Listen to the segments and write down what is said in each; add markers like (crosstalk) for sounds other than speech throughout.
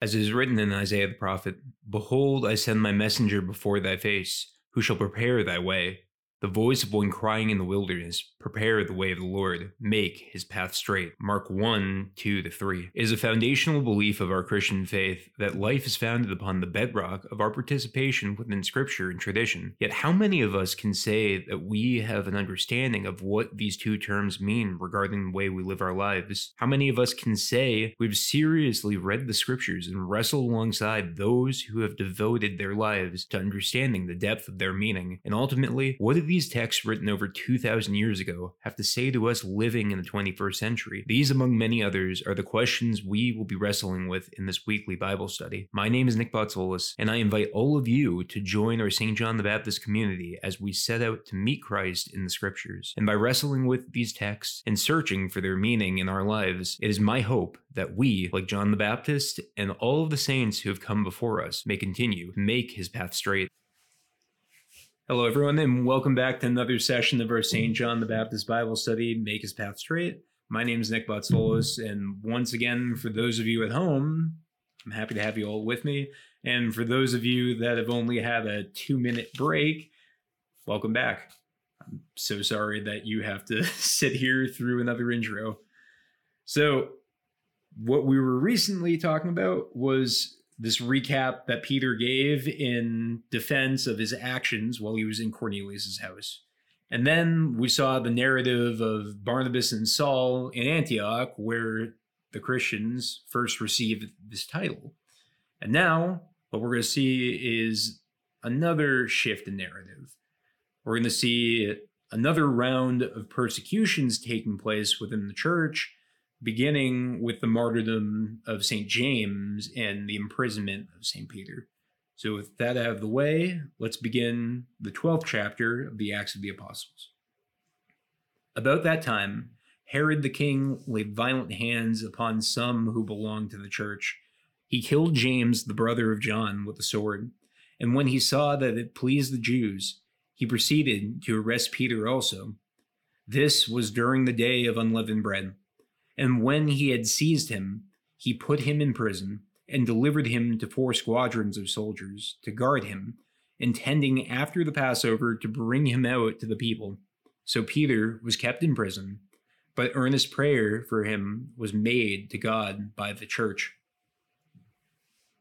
As it is written in Isaiah the prophet, Behold, I send my messenger before thy face, who shall prepare thy way. The voice of one crying in the wilderness, Prepare the way of the Lord, make his path straight. Mark 1 2 to 3. It is a foundational belief of our Christian faith that life is founded upon the bedrock of our participation within Scripture and tradition. Yet, how many of us can say that we have an understanding of what these two terms mean regarding the way we live our lives? How many of us can say we've seriously read the Scriptures and wrestled alongside those who have devoted their lives to understanding the depth of their meaning? And ultimately, what do these texts written over 2,000 years ago have to say to us living in the 21st century? These, among many others, are the questions we will be wrestling with in this weekly Bible study. My name is Nick Botsolis, and I invite all of you to join our St. John the Baptist community as we set out to meet Christ in the Scriptures. And by wrestling with these texts and searching for their meaning in our lives, it is my hope that we, like John the Baptist and all of the saints who have come before us, may continue to make his path straight. Hello, everyone, and welcome back to another session of our St. John the Baptist Bible study, Make His Path Straight. My name is Nick Botsolis, and once again, for those of you at home, I'm happy to have you all with me. And for those of you that have only had a two minute break, welcome back. I'm so sorry that you have to (laughs) sit here through another intro. So, what we were recently talking about was this recap that Peter gave in defense of his actions while he was in Cornelius's house. And then we saw the narrative of Barnabas and Saul in Antioch, where the Christians first received this title. And now, what we're going to see is another shift in narrative. We're going to see another round of persecutions taking place within the church beginning with the martyrdom of St. James and the imprisonment of St. Peter. So, with that out of the way, let's begin the 12th chapter of the Acts of the Apostles. About that time, Herod the king laid violent hands upon some who belonged to the church. He killed James, the brother of John, with a sword. And when he saw that it pleased the Jews, he proceeded to arrest Peter also. This was during the day of unleavened bread. And when he had seized him, he put him in prison and delivered him to four squadrons of soldiers to guard him, intending after the Passover to bring him out to the people. So Peter was kept in prison, but earnest prayer for him was made to God by the church.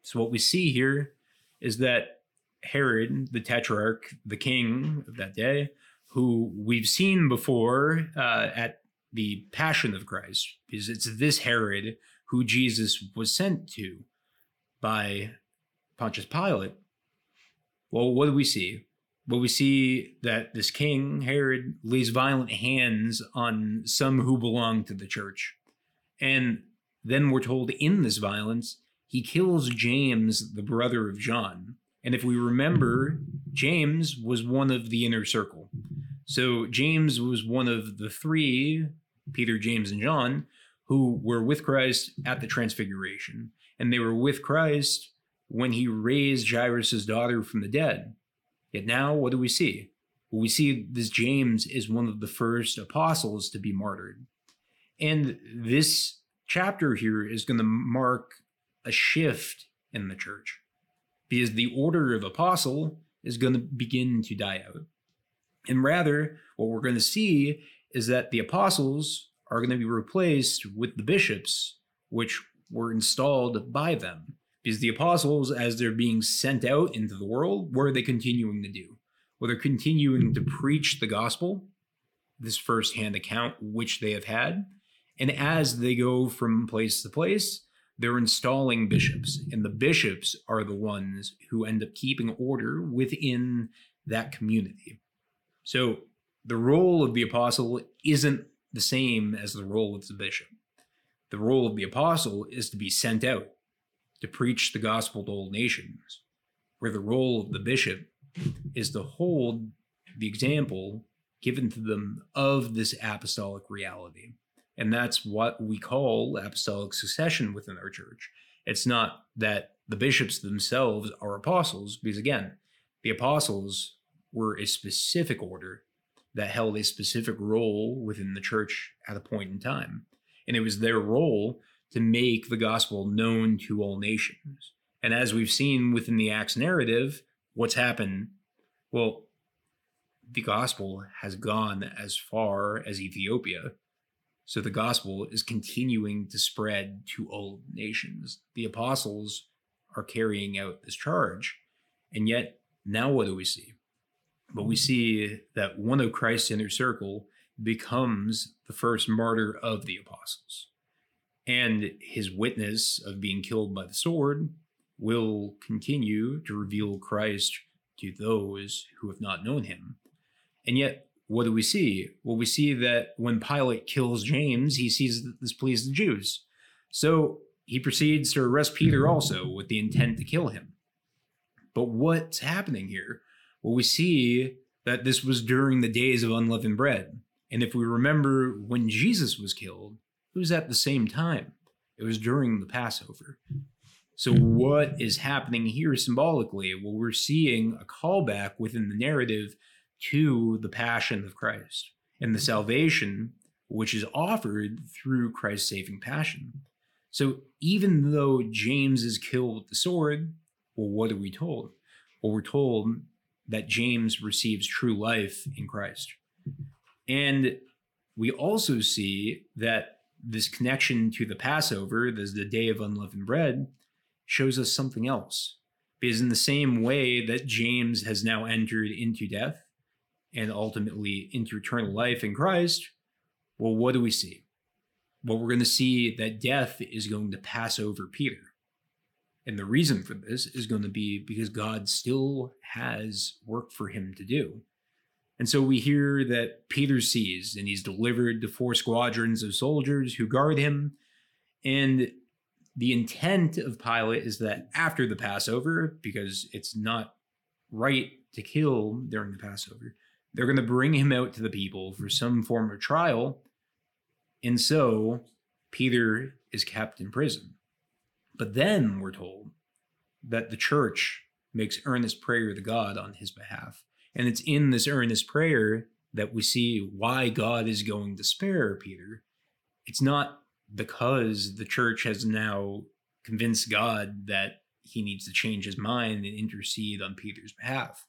So what we see here is that Herod, the tetrarch, the king of that day, who we've seen before uh, at the passion of Christ, because it's this Herod who Jesus was sent to by Pontius Pilate. Well, what do we see? Well, we see that this king, Herod, lays violent hands on some who belong to the church. And then we're told in this violence, he kills James, the brother of John. And if we remember, James was one of the inner circle. So James was one of the three, Peter, James, and John, who were with Christ at the transfiguration. And they were with Christ when he raised Jairus' daughter from the dead. Yet now, what do we see? Well, we see this James is one of the first apostles to be martyred. And this chapter here is going to mark a shift in the church because the order of apostle is going to begin to die out. And rather, what we're going to see is that the apostles are going to be replaced with the bishops, which were installed by them. Because the apostles, as they're being sent out into the world, what are they continuing to do? Well, they're continuing to preach the gospel, this firsthand account which they have had. And as they go from place to place, they're installing bishops. And the bishops are the ones who end up keeping order within that community. So the role of the apostle isn't the same as the role of the bishop. The role of the apostle is to be sent out to preach the gospel to all nations, where the role of the bishop is to hold the example given to them of this apostolic reality. And that's what we call apostolic succession within our church. It's not that the bishops themselves are apostles, because again, the apostles were a specific order that held a specific role within the church at a point in time. And it was their role to make the gospel known to all nations. And as we've seen within the Acts narrative, what's happened? Well, the gospel has gone as far as Ethiopia. So the gospel is continuing to spread to all nations. The apostles are carrying out this charge. And yet, now what do we see? But we see that one of Christ's inner circle becomes the first martyr of the apostles. And his witness of being killed by the sword will continue to reveal Christ to those who have not known him. And yet, what do we see? Well, we see that when Pilate kills James, he sees that this pleases the Jews. So he proceeds to arrest Peter mm-hmm. also with the intent to kill him. But what's happening here? Well, we see that this was during the days of unleavened bread. And if we remember when Jesus was killed, it was at the same time. It was during the Passover. So, what is happening here symbolically? Well, we're seeing a callback within the narrative to the passion of Christ and the salvation which is offered through Christ's saving passion. So, even though James is killed with the sword, well, what are we told? Well, we're told that James receives true life in Christ. And we also see that this connection to the Passover, as the day of unleavened bread, shows us something else. Because in the same way that James has now entered into death and ultimately into eternal life in Christ, well, what do we see? Well, we're going to see that death is going to pass over Peter. And the reason for this is going to be because God still has work for him to do. And so we hear that Peter sees and he's delivered to four squadrons of soldiers who guard him. And the intent of Pilate is that after the Passover, because it's not right to kill during the Passover, they're going to bring him out to the people for some form of trial. And so Peter is kept in prison. But then we're told that the church makes earnest prayer to God on his behalf. And it's in this earnest prayer that we see why God is going to spare Peter. It's not because the church has now convinced God that he needs to change his mind and intercede on Peter's behalf.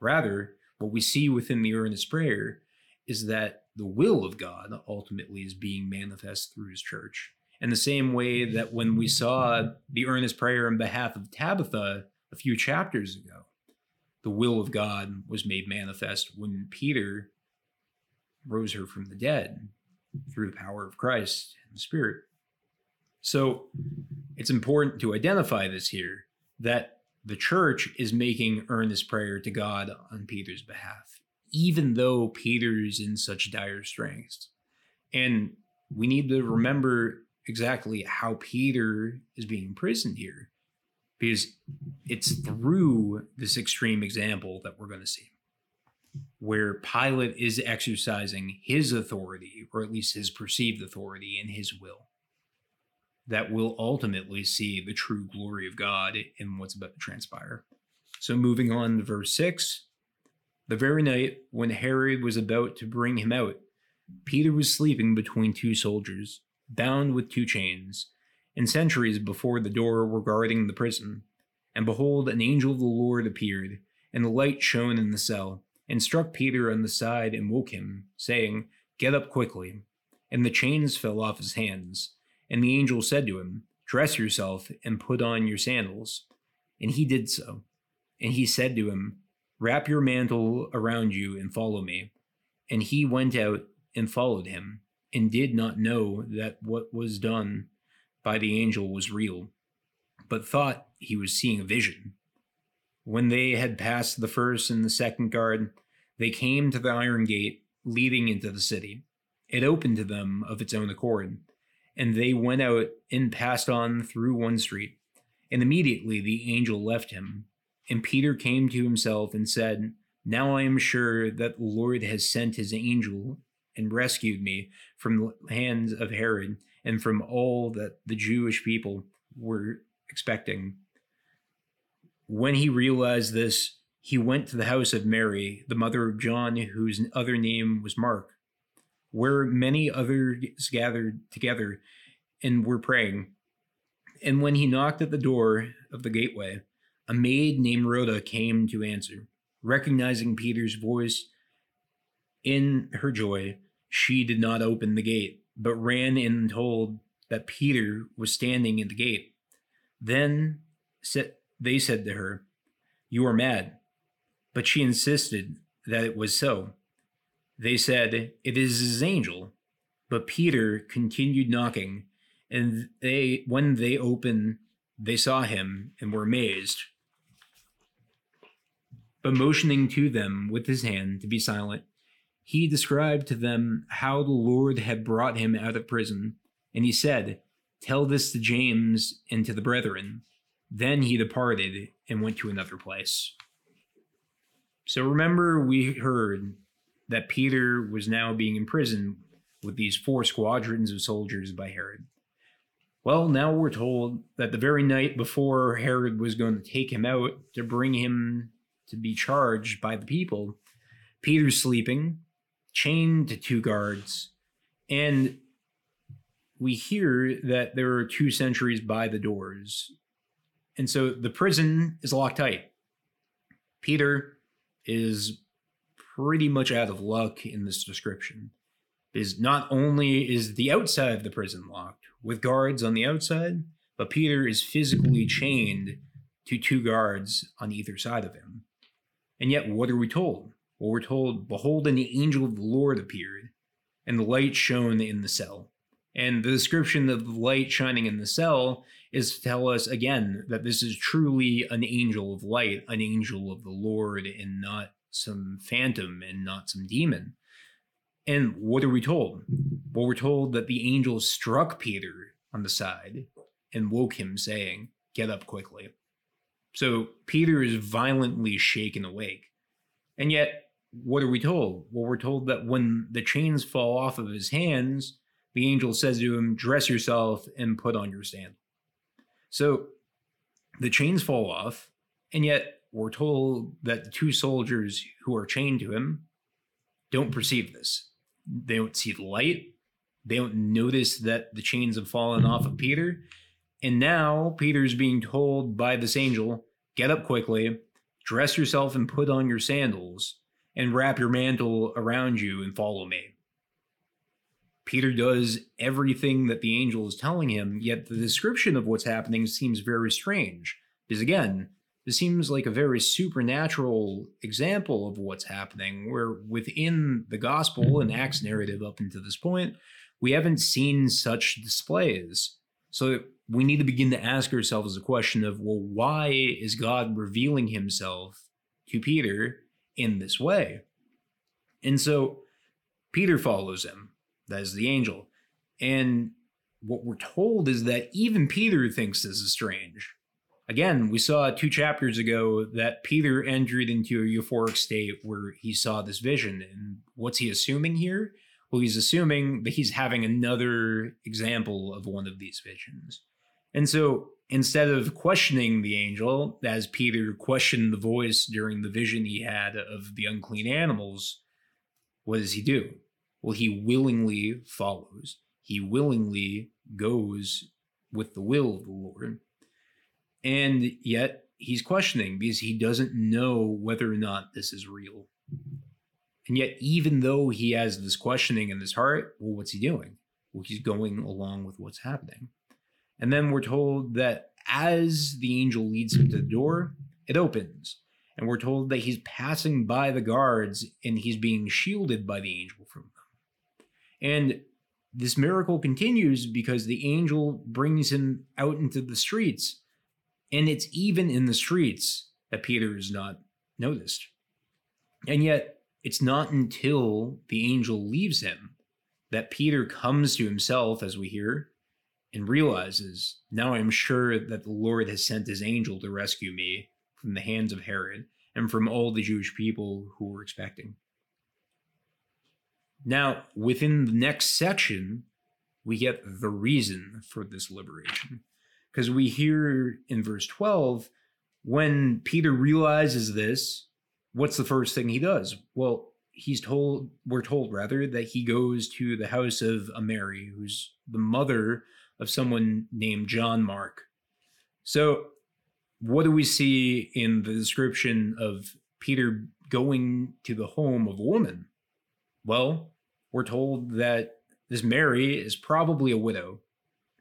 Rather, what we see within the earnest prayer is that the will of God ultimately is being manifest through his church. In the same way that when we saw the earnest prayer in behalf of Tabitha a few chapters ago, the will of God was made manifest when Peter rose her from the dead through the power of Christ and the Spirit. So it's important to identify this here that the church is making earnest prayer to God on Peter's behalf, even though Peter's in such dire straits. And we need to remember exactly how Peter is being imprisoned here, because it's through this extreme example that we're going to see, where Pilate is exercising his authority, or at least his perceived authority, and his will, that will ultimately see the true glory of God in what's about to transpire. So, moving on to verse 6 the very night when Herod was about to bring him out, Peter was sleeping between two soldiers bound with two chains, and sentries before the door were guarding the prison. And behold, an angel of the Lord appeared, and the light shone in the cell, and struck Peter on the side and woke him, saying, Get up quickly. And the chains fell off his hands. And the angel said to him, Dress yourself and put on your sandals. And he did so. And he said to him, Wrap your mantle around you and follow me. And he went out and followed him and did not know that what was done by the angel was real, but thought he was seeing a vision. When they had passed the first and the second guard, they came to the iron gate leading into the city. It opened to them of its own accord, and they went out and passed on through one street. And immediately the angel left him. And Peter came to himself and said, Now I am sure that the Lord has sent his angel and rescued me from the hands of Herod and from all that the Jewish people were expecting. When he realized this, he went to the house of Mary, the mother of John, whose other name was Mark, where many others gathered together and were praying. And when he knocked at the door of the gateway, a maid named Rhoda came to answer. Recognizing Peter's voice in her joy, she did not open the gate, but ran in and told that Peter was standing at the gate. Then they said to her, You are mad. But she insisted that it was so. They said, It is his angel. But Peter continued knocking, and they when they opened, they saw him and were amazed. But motioning to them with his hand to be silent, he described to them how the Lord had brought him out of prison. And he said, Tell this to James and to the brethren. Then he departed and went to another place. So remember, we heard that Peter was now being imprisoned with these four squadrons of soldiers by Herod. Well, now we're told that the very night before Herod was going to take him out to bring him to be charged by the people, Peter's sleeping, chained to two guards, and we hear that there are two sentries by the doors. And so the prison is locked tight. Peter is pretty much out of luck in this description. Is not only is the outside of the prison locked with guards on the outside, but Peter is physically chained to two guards on either side of him. And yet, what are we told? Well, we're told, Behold, the angel of the Lord appeared, and the light shone in the cell. And the description of the light shining in the cell is to tell us again that this is truly an angel of light, an angel of the Lord, and not some phantom and not some demon. And what are we told? Well, we're told that the angel struck Peter on the side and woke him, saying, Get up quickly. So Peter is violently shaken awake. And yet, what are we told? Well, we're told that when the chains fall off of his hands, the angel says to him, Dress yourself and put on your sandal. So the chains fall off, and yet we're told that the two soldiers who are chained to him don't perceive this. They don't see the light. They don't notice that the chains have fallen off of Peter. And now Peter's being told by this angel, Get up quickly, dress yourself and put on your sandals, and wrap your mantle around you and follow me. Peter does everything that the angel is telling him, yet the description of what's happening seems very strange. Because again, this seems like a very supernatural example of what's happening, where within the gospel and Acts narrative up until this point, we haven't seen such displays. So we need to begin to ask ourselves the question of, well, why is God revealing himself to Peter in this way? And so Peter follows him that is the angel. And what we're told is that even Peter thinks this is strange. Again, we saw two chapters ago that Peter entered into a euphoric state where he saw this vision. And what's he assuming here? Well, he's assuming that he's having another example of one of these visions. And so instead of questioning the angel, as Peter questioned the voice during the vision he had of the unclean animals, what does he do? Well, he willingly follows. He willingly goes with the will of the Lord. And yet he's questioning because he doesn't know whether or not this is real. And yet, even though he has this questioning in his heart, well, what's he doing? Well, he's going along with what's happening. And then we're told that as the angel leads him to the door, it opens. And we're told that he's passing by the guards and he's being shielded by the angel from them. And this miracle continues because the angel brings him out into the streets. And it's even in the streets that Peter is not noticed. And yet, it's not until the angel leaves him that Peter comes to himself, as we hear, and realizes, now I'm sure that the Lord has sent his angel to rescue me from the hands of Herod and from all the Jewish people who were expecting. Now, within the next section, we get the reason for this liberation. Because we hear in verse 12, when Peter realizes this, what's the first thing he does? Well, he's told, we're told rather, that he goes to the house of a Mary, who's the mother of someone named John Mark. So, what do we see in the description of Peter going to the home of a woman? Well, we're told that this Mary is probably a widow,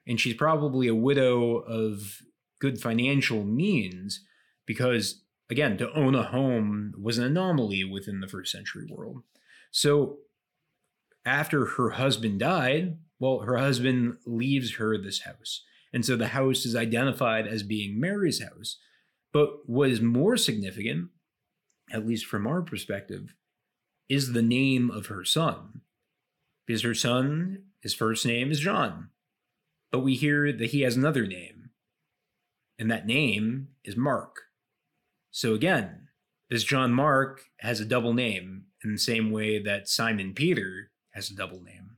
and she's probably a widow of good financial means because, again, to own a home was an anomaly within the first century world. So, after her husband died, well, her husband leaves her this house. And so the house is identified as being Mary's house. But what is more significant, at least from our perspective, is the name of her son. Because her son, his first name is John. But we hear that he has another name. And that name is Mark. So again, this John Mark has a double name in the same way that Simon Peter has a double name.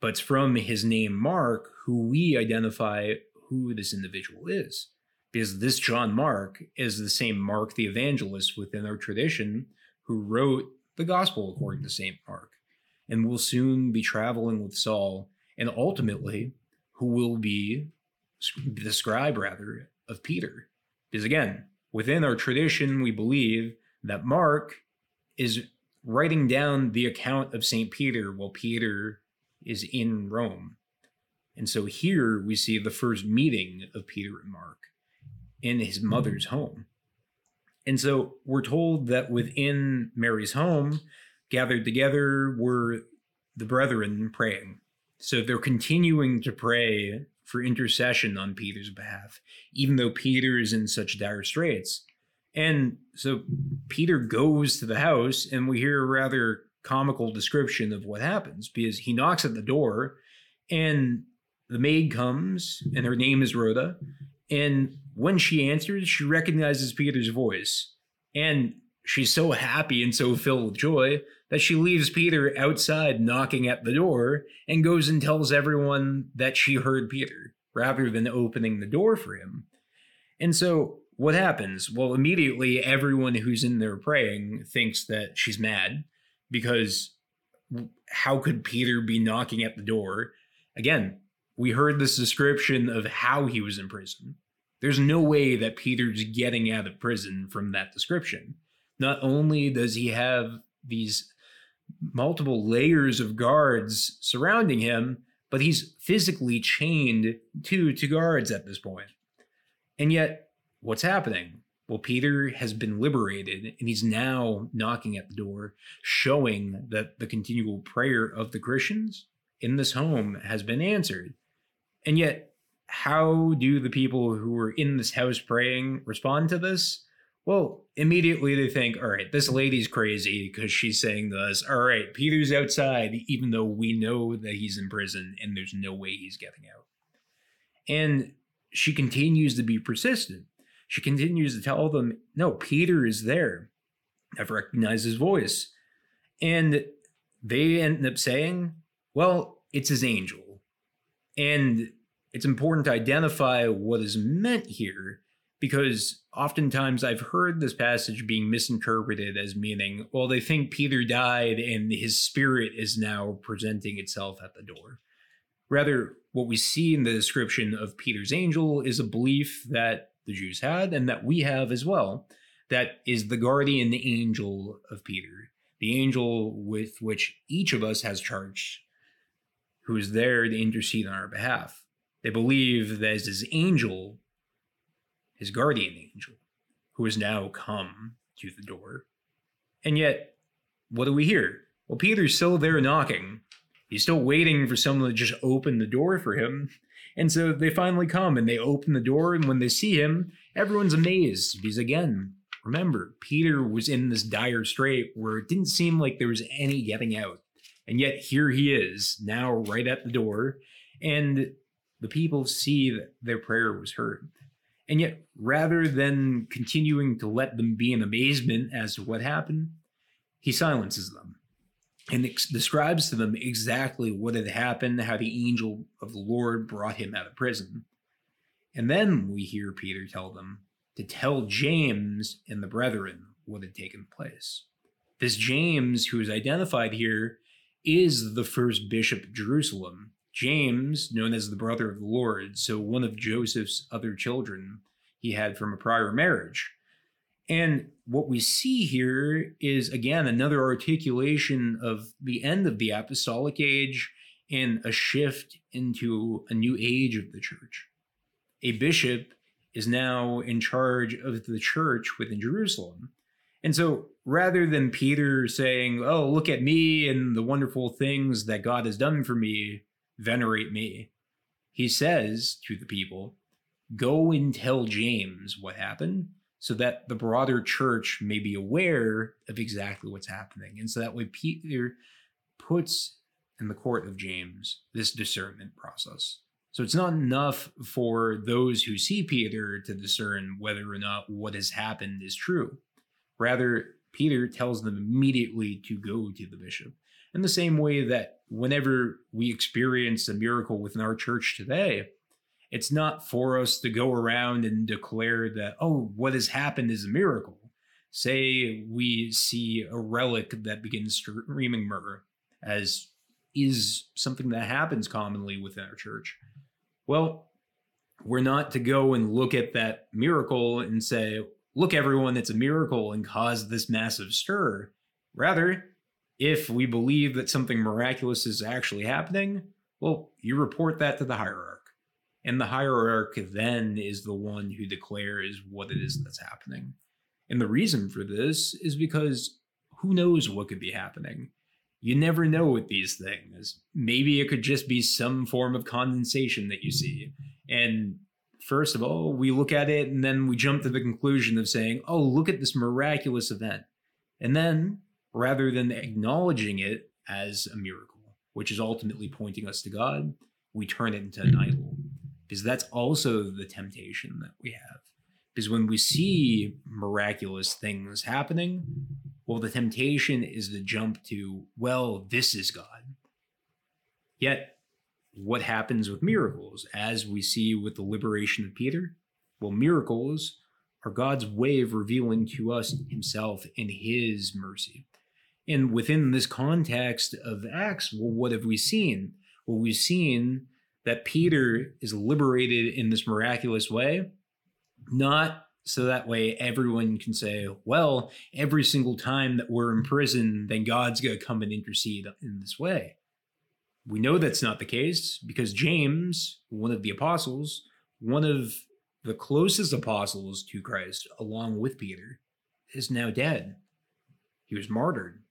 But it's from his name Mark who we identify who this individual is. Because this John Mark is the same Mark the evangelist within our tradition who wrote the gospel according to St. Mark, and will soon be traveling with Saul, and ultimately, who will be the scribe, rather, of Peter. Because again, within our tradition, we believe that Mark is writing down the account of St. Peter while Peter is in Rome. And so here we see the first meeting of Peter and Mark in his hmm. mother's home. And so we're told that within Mary's home, gathered together were the brethren praying. So they're continuing to pray for intercession on Peter's behalf, even though Peter is in such dire straits. And so Peter goes to the house, and we hear a rather comical description of what happens because he knocks at the door, and the maid comes, and her name is Rhoda. And when she answers, she recognizes Peter's voice. And she's so happy and so filled with joy that she leaves Peter outside knocking at the door and goes and tells everyone that she heard Peter rather than opening the door for him. And so what happens? Well, immediately everyone who's in there praying thinks that she's mad because how could Peter be knocking at the door? Again, we heard this description of how he was in prison. There's no way that Peter's getting out of prison from that description. Not only does he have these multiple layers of guards surrounding him, but he's physically chained to to guards at this point. And yet, what's happening? Well, Peter has been liberated and he's now knocking at the door, showing that the continual prayer of the Christians in this home has been answered. And yet, how do the people who are in this house praying respond to this? Well, immediately they think, all right, this lady's crazy because she's saying this. All right, Peter's outside, even though we know that he's in prison and there's no way he's getting out. And she continues to be persistent. She continues to tell them, no, Peter is there. I've recognized his voice. And they end up saying, well, it's his angel. And it's important to identify what is meant here because oftentimes I've heard this passage being misinterpreted as meaning, well, they think Peter died and his spirit is now presenting itself at the door. Rather, what we see in the description of Peter's angel is a belief that the Jews had and that we have as well, that is the guardian the angel of Peter, the angel with which each of us has charge, who is there to intercede on our behalf. They believe that his angel, his guardian angel, who has now come to the door. And yet, what do we hear? Well, Peter's still there knocking. He's still waiting for someone to just open the door for him. And so they finally come and they open the door. And when they see him, everyone's amazed because, again, remember, Peter was in this dire strait where it didn't seem like there was any getting out. And yet here he is, now right at the door. And the people see that their prayer was heard. And yet, rather than continuing to let them be in amazement as to what happened, he silences them and ex- describes to them exactly what had happened, how the angel of the Lord brought him out of prison. And then we hear Peter tell them to tell James and the brethren what had taken place. This James, who is identified here, is the first bishop of Jerusalem James, known as the brother of the Lord, so one of Joseph's other children he had from a prior marriage. And what we see here is, again, another articulation of the end of the apostolic age and a shift into a new age of the church. A bishop is now in charge of the church within Jerusalem. And so rather than Peter saying, Oh, look at me and the wonderful things that God has done for me, venerate me, he says to the people, Go and tell James what happened so that the broader church may be aware of exactly what's happening. And so that way, Peter puts in the court of James this discernment process. So it's not enough for those who see Peter to discern whether or not what has happened is true. Rather, Peter tells them immediately to go to the bishop. In the same way that whenever we experience a miracle within our church today, it's not for us to go around and declare that, oh, what has happened is a miracle. Say we see a relic that begins screaming myrrh, as is something that happens commonly within our church. Well, we're not to go and look at that miracle and say, look, everyone, it's a miracle and cause this massive stir. Rather, if we believe that something miraculous is actually happening, well, you report that to the hierarchy and the hierarch then is the one who declares what it is that's happening. And the reason for this is because who knows what could be happening? You never know with these things. Maybe it could just be some form of condensation that you see. And first of all, we look at it and then we jump to the conclusion of saying, oh, look at this miraculous event. And then, rather than acknowledging it as a miracle, which is ultimately pointing us to God, we turn it into an idol because that's also the temptation that we have. Because when we see miraculous things happening, well, the temptation is the jump to, well, this is God. Yet, what happens with miracles, as we see with the liberation of Peter? Well, miracles are God's way of revealing to us Himself and His mercy. And within this context of Acts, well, what have we seen? Well, we've seen that Peter is liberated in this miraculous way, not so that way everyone can say, well, every single time that we're in prison, then God's going to come and intercede in this way. We know that's not the case because James, one of the apostles, one of the closest apostles to Christ, along with Peter, is now dead. He was martyred,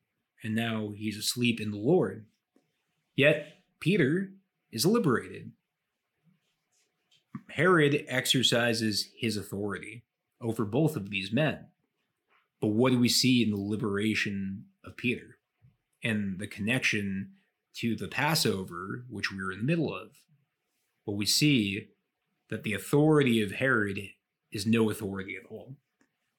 and now he's asleep in the Lord. Yet, Peter is liberated. Herod exercises his authority over both of these men. But what do we see in the liberation of Peter and the connection to the Passover, which we are in the middle of? Well, we see that the authority of Herod is no authority at all.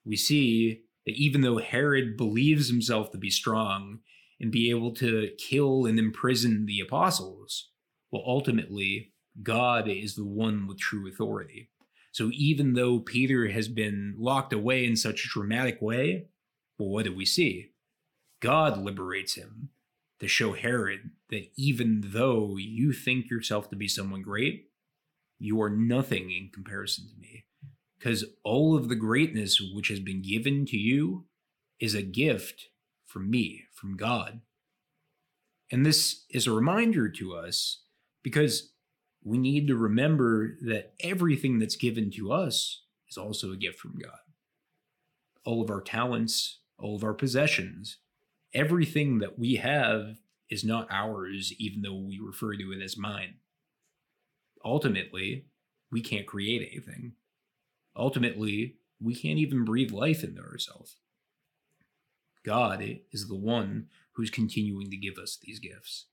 We see that even though Herod believes himself to be strong and be able to kill and imprison the apostles, well, ultimately, God is the one with true authority. So even though Peter has been locked away in such a dramatic way, well, what do we see? God liberates him to show Herod that even though you think yourself to be someone great, you are nothing in comparison to me. Because all of the greatness which has been given to you is a gift from me, from God. And this is a reminder to us because we need to remember that everything that's given to us is also a gift from God. All of our talents, all of our possessions, everything that we have is not ours, even though we refer to it as mine. Ultimately, we can't create anything. Ultimately, we can't even breathe life into ourselves. God is the one who's continuing to give us these gifts.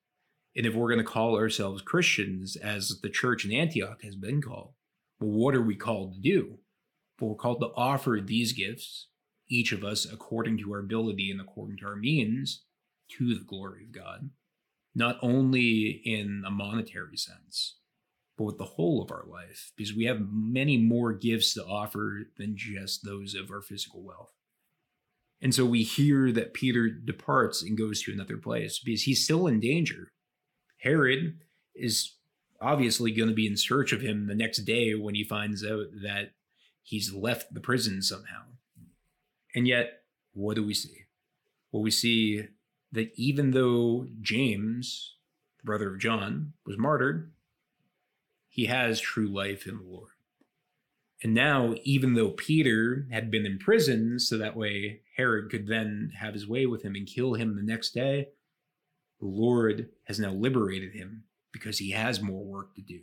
And if we're going to call ourselves Christians, as the church in Antioch has been called, well, what are we called to do? Well, we're called to offer these gifts, each of us according to our ability and according to our means, to the glory of God, not only in a monetary sense, but with the whole of our life, because we have many more gifts to offer than just those of our physical wealth. And so we hear that Peter departs and goes to another place because he's still in danger. Herod is obviously going to be in search of him the next day when he finds out that he's left the prison somehow. And yet, what do we see? Well, we see that even though James, the brother of John, was martyred, he has true life in the Lord. And now, even though Peter had been in prison, so that way Herod could then have his way with him and kill him the next day, the Lord has now liberated him because he has more work to do.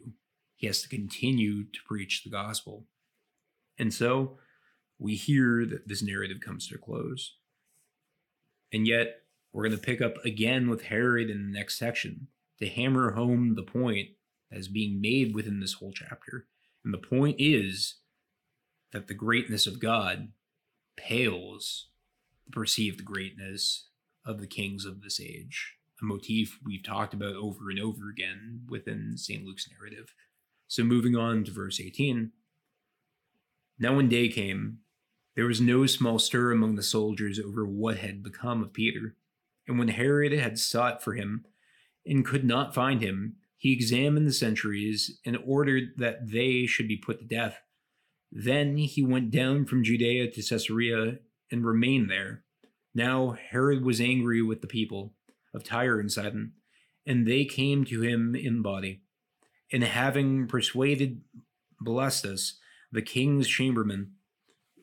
He has to continue to preach the gospel. And so we hear that this narrative comes to a close. And yet, we're going to pick up again with Herod in the next section to hammer home the point that is being made within this whole chapter. And the point is that the greatness of God pales the perceived greatness of the kings of this age a motif we've talked about over and over again within St. Luke's narrative. So, moving on to verse 18. Now, when day came, there was no small stir among the soldiers over what had become of Peter. And when Herod had sought for him and could not find him, he examined the sentries and ordered that they should be put to death. Then he went down from Judea to Caesarea and remained there. Now Herod was angry with the people of Tyre and Sidon, and they came to him in body. And having persuaded Blastus, the king's chamberlain,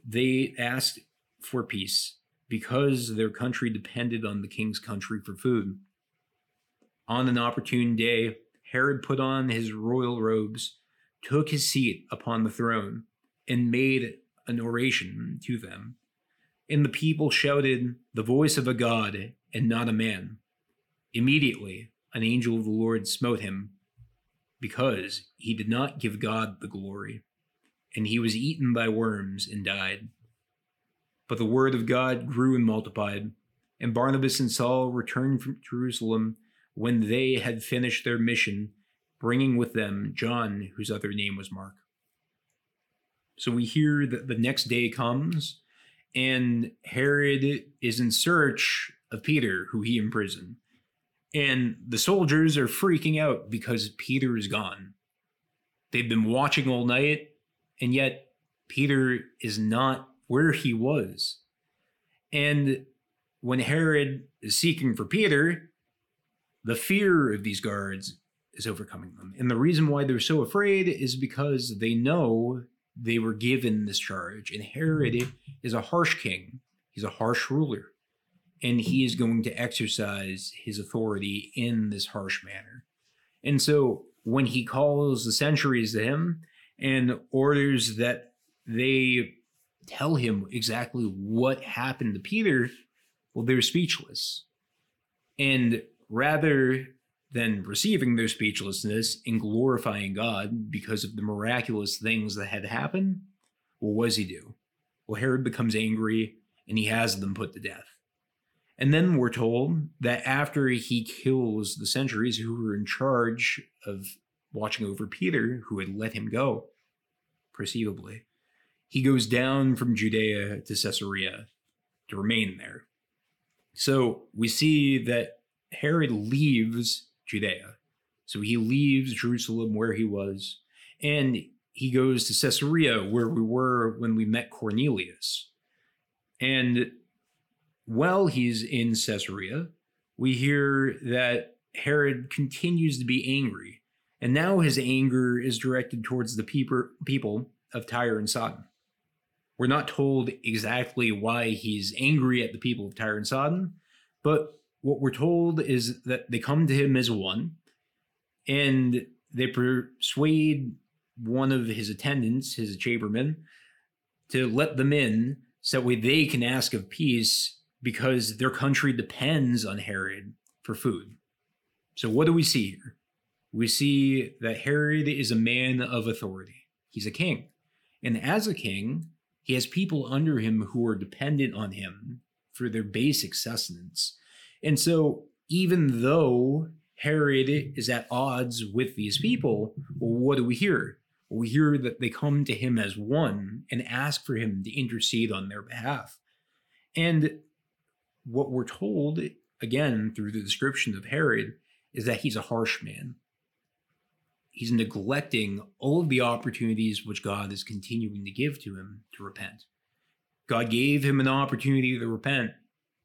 they asked for peace, because their country depended on the king's country for food. On an opportune day, Herod put on his royal robes, took his seat upon the throne, and made an oration to them. And the people shouted, The voice of a god and not a man. Immediately, an angel of the Lord smote him, because he did not give God the glory, and he was eaten by worms and died. But the word of God grew and multiplied, and Barnabas and Saul returned from Jerusalem when they had finished their mission, bringing with them John, whose other name was Mark. So we hear that the next day comes, and Herod is in search of Peter, who he imprisoned. And the soldiers are freaking out because Peter is gone. They've been watching all night, and yet Peter is not where he was. And when Herod is seeking for Peter, the fear of these guards is overcoming them. And the reason why they're so afraid is because they know they were given this charge. And Herod is a harsh king, he's a harsh ruler and he is going to exercise his authority in this harsh manner. And so when he calls the sentries to him and orders that they tell him exactly what happened to Peter, well, they're speechless. And rather than receiving their speechlessness and glorifying God because of the miraculous things that had happened, well, what does he do? Well, Herod becomes angry and he has them put to death. And then we're told that after he kills the sentries who were in charge of watching over Peter, who had let him go, perceivably, he goes down from Judea to Caesarea to remain there. So we see that Herod leaves Judea. So he leaves Jerusalem where he was, and he goes to Caesarea where we were when we met Cornelius. And while he's in Caesarea, we hear that Herod continues to be angry, and now his anger is directed towards the people of Tyre and Sidon. We're not told exactly why he's angry at the people of Tyre and Sidon, but what we're told is that they come to him as one, and they persuade one of his attendants, his chamberlain, to let them in so that way they can ask of peace because their country depends on Herod for food. So, what do we see here? We see that Herod is a man of authority, he's a king. And as a king, he has people under him who are dependent on him for their basic sustenance. And so, even though Herod is at odds with these people, what do we hear? We hear that they come to him as one and ask for him to intercede on their behalf. And what we're told, again, through the description of Herod, is that he's a harsh man. he's neglecting all of the opportunities which God is continuing to give to him to repent. God gave him an opportunity to repent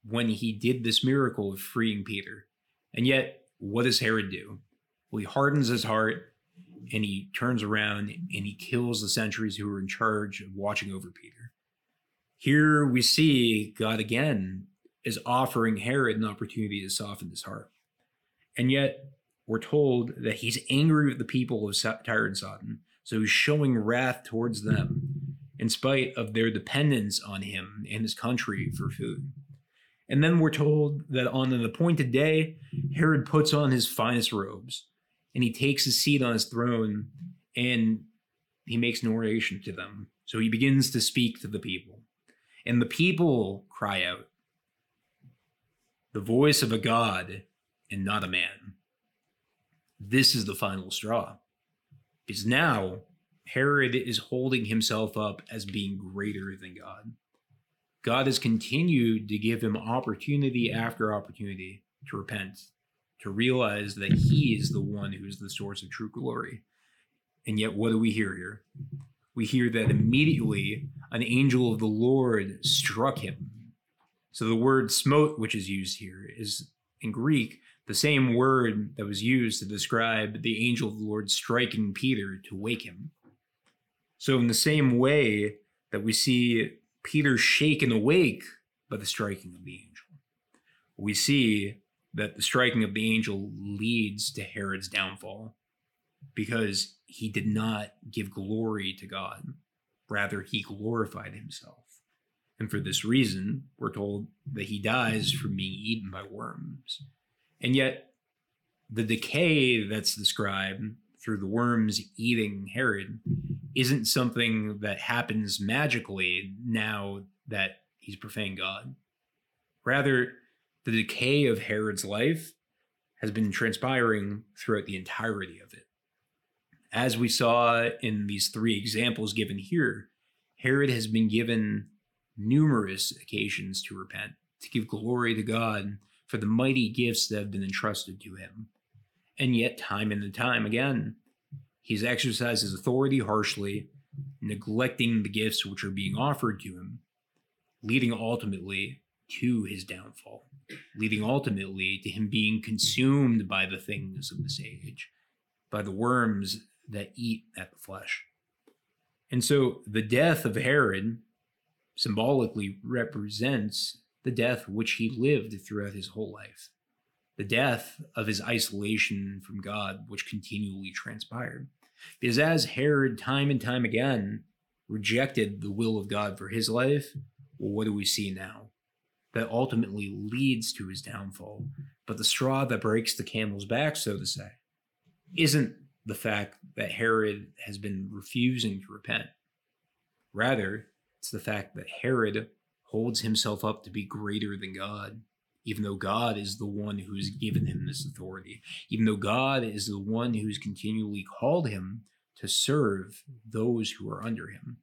when he did this miracle of freeing Peter. And yet, what does Herod do? Well, he hardens his heart and he turns around and he kills the sentries who were in charge of watching over Peter. Here we see God again is offering Herod an opportunity to soften his heart. And yet, we're told that he's angry with the people of Tyre and Sidon, so he's showing wrath towards them in spite of their dependence on him and his country for food. And then we're told that on an appointed day, Herod puts on his finest robes and he takes his seat on his throne and he makes an oration to them. So he begins to speak to the people. And the people cry out, the voice of a God and not a man. This is the final straw. Because now Herod is holding himself up as being greater than God. God has continued to give him opportunity after opportunity to repent, to realize that he is the one who is the source of true glory. And yet, what do we hear here? We hear that immediately an angel of the Lord struck him. So the word smote, which is used here, is in Greek the same word that was used to describe the angel of the Lord striking Peter to wake him. So, in the same way that we see Peter shaken awake by the striking of the angel, we see that the striking of the angel leads to Herod's downfall because he did not give glory to God. Rather, he glorified himself. And for this reason, we're told that he dies from being eaten by worms. And yet, the decay that's described through the worms eating Herod isn't something that happens magically now that he's profaned God. Rather, the decay of Herod's life has been transpiring throughout the entirety of it. As we saw in these three examples given here, Herod has been given numerous occasions to repent, to give glory to God for the mighty gifts that have been entrusted to him. And yet, time and time again, he's exercised his authority harshly, neglecting the gifts which are being offered to him, leading ultimately to his downfall, leading ultimately to him being consumed by the things of this age, by the worms that eat at the flesh. And so the death of Herod symbolically represents the death which he lived throughout his whole life, the death of his isolation from God, which continually transpired. Because as Herod, time and time again, rejected the will of God for his life, well, what do we see now? That ultimately leads to his downfall. But the straw that breaks the camel's back, so to say, isn't the fact that Herod has been refusing to repent. Rather, it's the fact that Herod holds himself up to be greater than God, even though God is the one who's given him this authority, even though God is the one who's continually called him to serve those who are under him.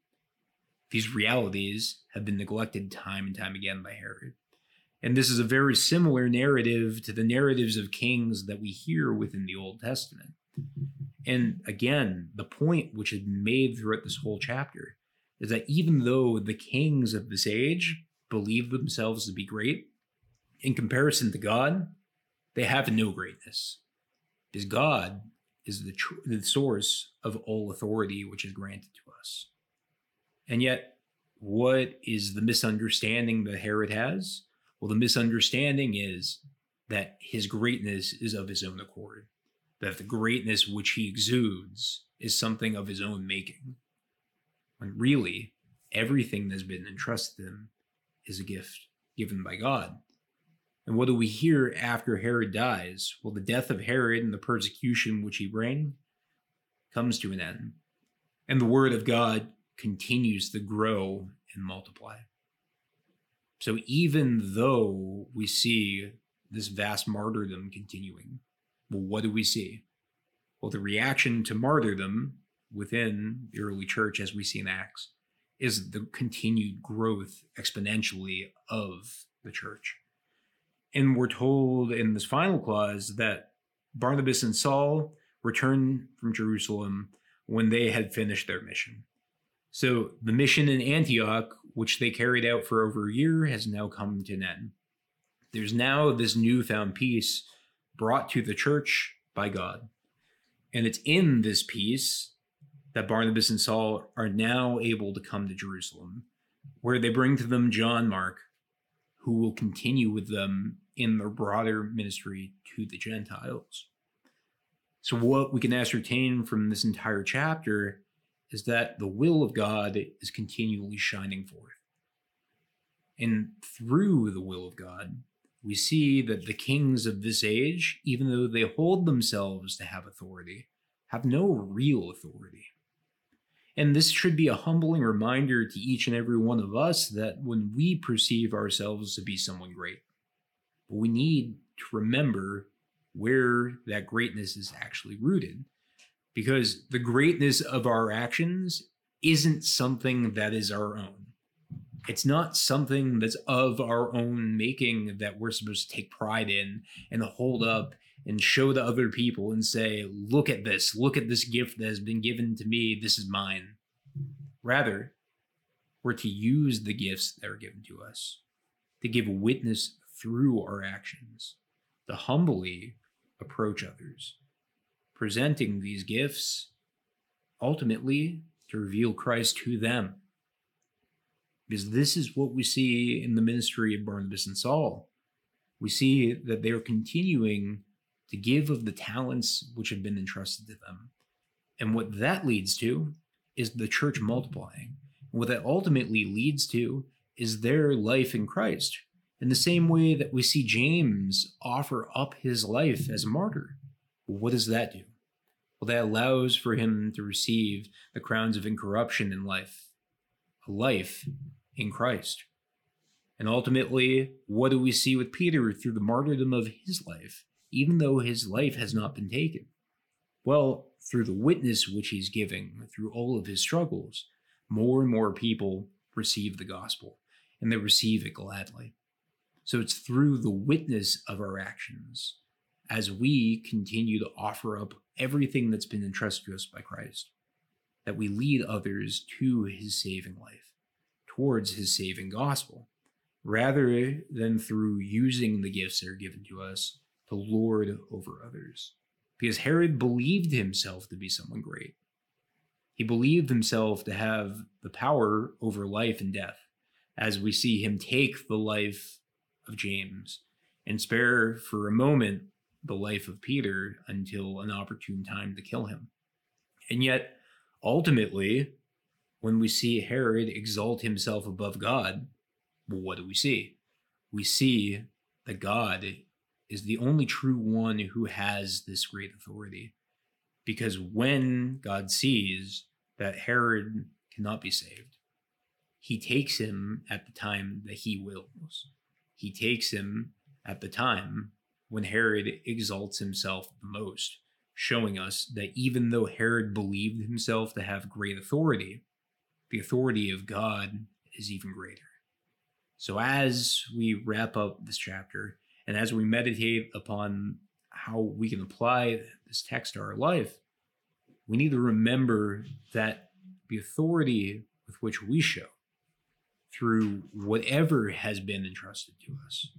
These realities have been neglected time and time again by Herod. And this is a very similar narrative to the narratives of kings that we hear within the Old Testament. And again, the point which is made throughout this whole chapter is that even though the kings of this age believe themselves to be great, in comparison to God, they have no greatness. Because God is the, tr- the source of all authority which is granted to us. And yet, what is the misunderstanding that Herod has? Well, the misunderstanding is that his greatness is of his own accord, that the greatness which he exudes is something of his own making when really everything that's been entrusted to him is a gift given by God. And what do we hear after Herod dies? Well, the death of Herod and the persecution which he bring comes to an end. And the word of God continues to grow and multiply. So even though we see this vast martyrdom continuing, well, what do we see? Well, the reaction to martyrdom within the early church, as we see in Acts, is the continued growth exponentially of the church. And we're told in this final clause that Barnabas and Saul returned from Jerusalem when they had finished their mission. So the mission in Antioch, which they carried out for over a year, has now come to an end. There's now this newfound peace brought to the church by God. And it's in this peace that Barnabas and Saul are now able to come to Jerusalem, where they bring to them John Mark, who will continue with them in their broader ministry to the Gentiles. So, what we can ascertain from this entire chapter is that the will of God is continually shining forth. And through the will of God, we see that the kings of this age, even though they hold themselves to have authority, have no real authority. And this should be a humbling reminder to each and every one of us that when we perceive ourselves to be someone great, we need to remember where that greatness is actually rooted. Because the greatness of our actions isn't something that is our own. It's not something that's of our own making that we're supposed to take pride in and hold up and show the other people and say, look at this, look at this gift that has been given to me, this is mine. Rather, we're to use the gifts that are given to us, to give witness through our actions, to humbly approach others, presenting these gifts ultimately to reveal Christ to them. Because this is what we see in the ministry of Barnabas and Saul. We see that they are continuing to give of the talents which have been entrusted to them. And what that leads to is the church multiplying. What that ultimately leads to is their life in Christ, in the same way that we see James offer up his life as a martyr. What does that do? Well, that allows for him to receive the crowns of incorruption in life, a life in Christ. And ultimately, what do we see with Peter through the martyrdom of his life, even though his life has not been taken? Well, through the witness which he's giving, through all of his struggles, more and more people receive the gospel, and they receive it gladly. So it's through the witness of our actions as we continue to offer up everything that's been entrusted to us by Christ that we lead others to his saving life, towards his saving gospel, rather than through using the gifts that are given to us to lord over others. Because Herod believed himself to be someone great. He believed himself to have the power over life and death, as we see him take the life of James and spare for a moment the life of Peter until an opportune time to kill him. And yet, ultimately, when we see Herod exalt himself above God, well, what do we see? We see that God is the only true one who has this great authority. Because when God sees that Herod cannot be saved, he takes him at the time that he wills he takes him at the time when Herod exalts himself the most, showing us that even though Herod believed himself to have great authority, the authority of God is even greater. So, as we wrap up this chapter and as we meditate upon how we can apply this text to our life, we need to remember that the authority with which we show through whatever has been entrusted to us.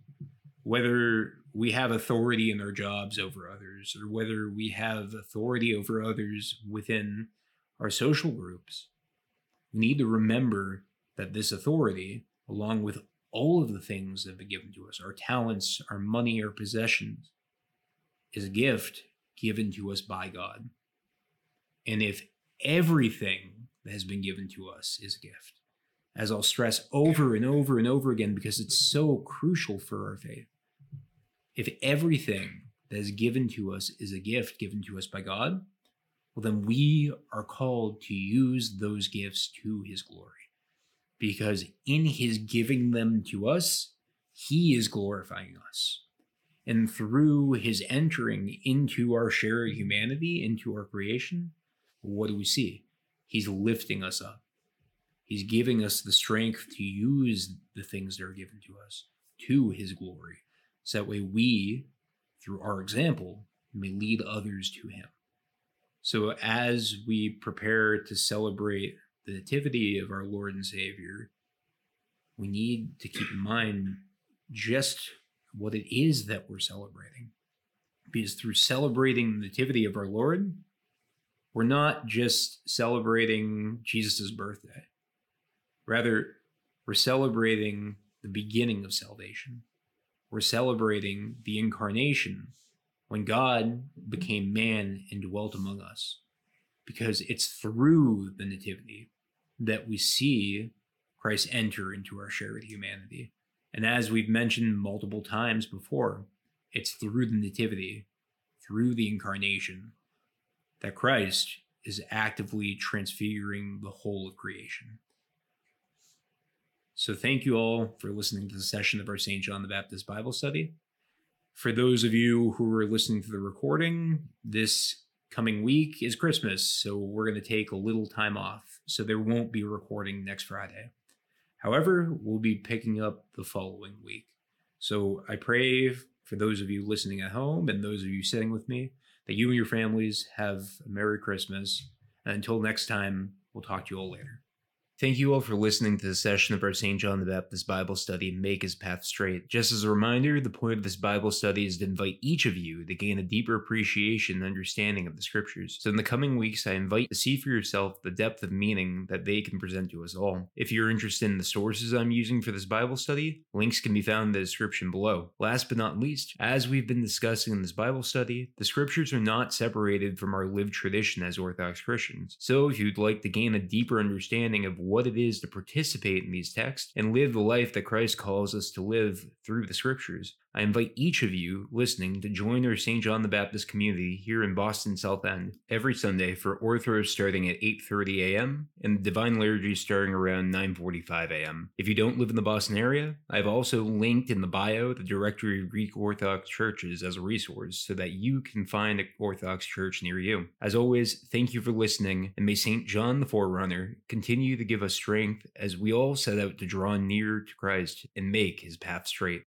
Whether we have authority in our jobs over others, or whether we have authority over others within our social groups, we need to remember that this authority, along with all of the things that have been given to us our talents, our money, our possessions is a gift given to us by God. And if everything that has been given to us is a gift, as I'll stress over and over and over again because it's so crucial for our faith. If everything that is given to us is a gift given to us by God, well, then we are called to use those gifts to his glory. Because in his giving them to us, he is glorifying us. And through his entering into our shared humanity, into our creation, what do we see? He's lifting us up. He's giving us the strength to use the things that are given to us to his glory. So that way we, through our example, may lead others to him. So, as we prepare to celebrate the nativity of our Lord and Savior, we need to keep in mind just what it is that we're celebrating. Because through celebrating the nativity of our Lord, we're not just celebrating Jesus' birthday. Rather, we're celebrating the beginning of salvation. We're celebrating the incarnation when God became man and dwelt among us. Because it's through the Nativity that we see Christ enter into our shared humanity. And as we've mentioned multiple times before, it's through the Nativity, through the incarnation, that Christ is actively transfiguring the whole of creation. So, thank you all for listening to the session of our St. John the Baptist Bible study. For those of you who are listening to the recording, this coming week is Christmas, so we're going to take a little time off. So, there won't be recording next Friday. However, we'll be picking up the following week. So, I pray for those of you listening at home and those of you sitting with me that you and your families have a Merry Christmas. And until next time, we'll talk to you all later. Thank you all for listening to the session of our St. John the Baptist Bible study, Make His Path Straight. Just as a reminder, the point of this Bible study is to invite each of you to gain a deeper appreciation and understanding of the scriptures. So in the coming weeks, I invite you to see for yourself the depth of meaning that they can present to us all. If you're interested in the sources I'm using for this Bible study, links can be found in the description below. Last but not least, as we've been discussing in this Bible study, the scriptures are not separated from our lived tradition as Orthodox Christians. So if you'd like to gain a deeper understanding of what it is to participate in these texts and live the life that Christ calls us to live through the scriptures. I invite each of you listening to join our St. John the Baptist community here in Boston South End every Sunday for Orthros starting at 8:30 a.m. and the Divine Liturgy starting around 9:45 a.m. If you don't live in the Boston area, I've also linked in the bio the directory of Greek Orthodox churches as a resource so that you can find an Orthodox church near you. As always, thank you for listening and may St. John the Forerunner continue to give us strength as we all set out to draw near to Christ and make his path straight.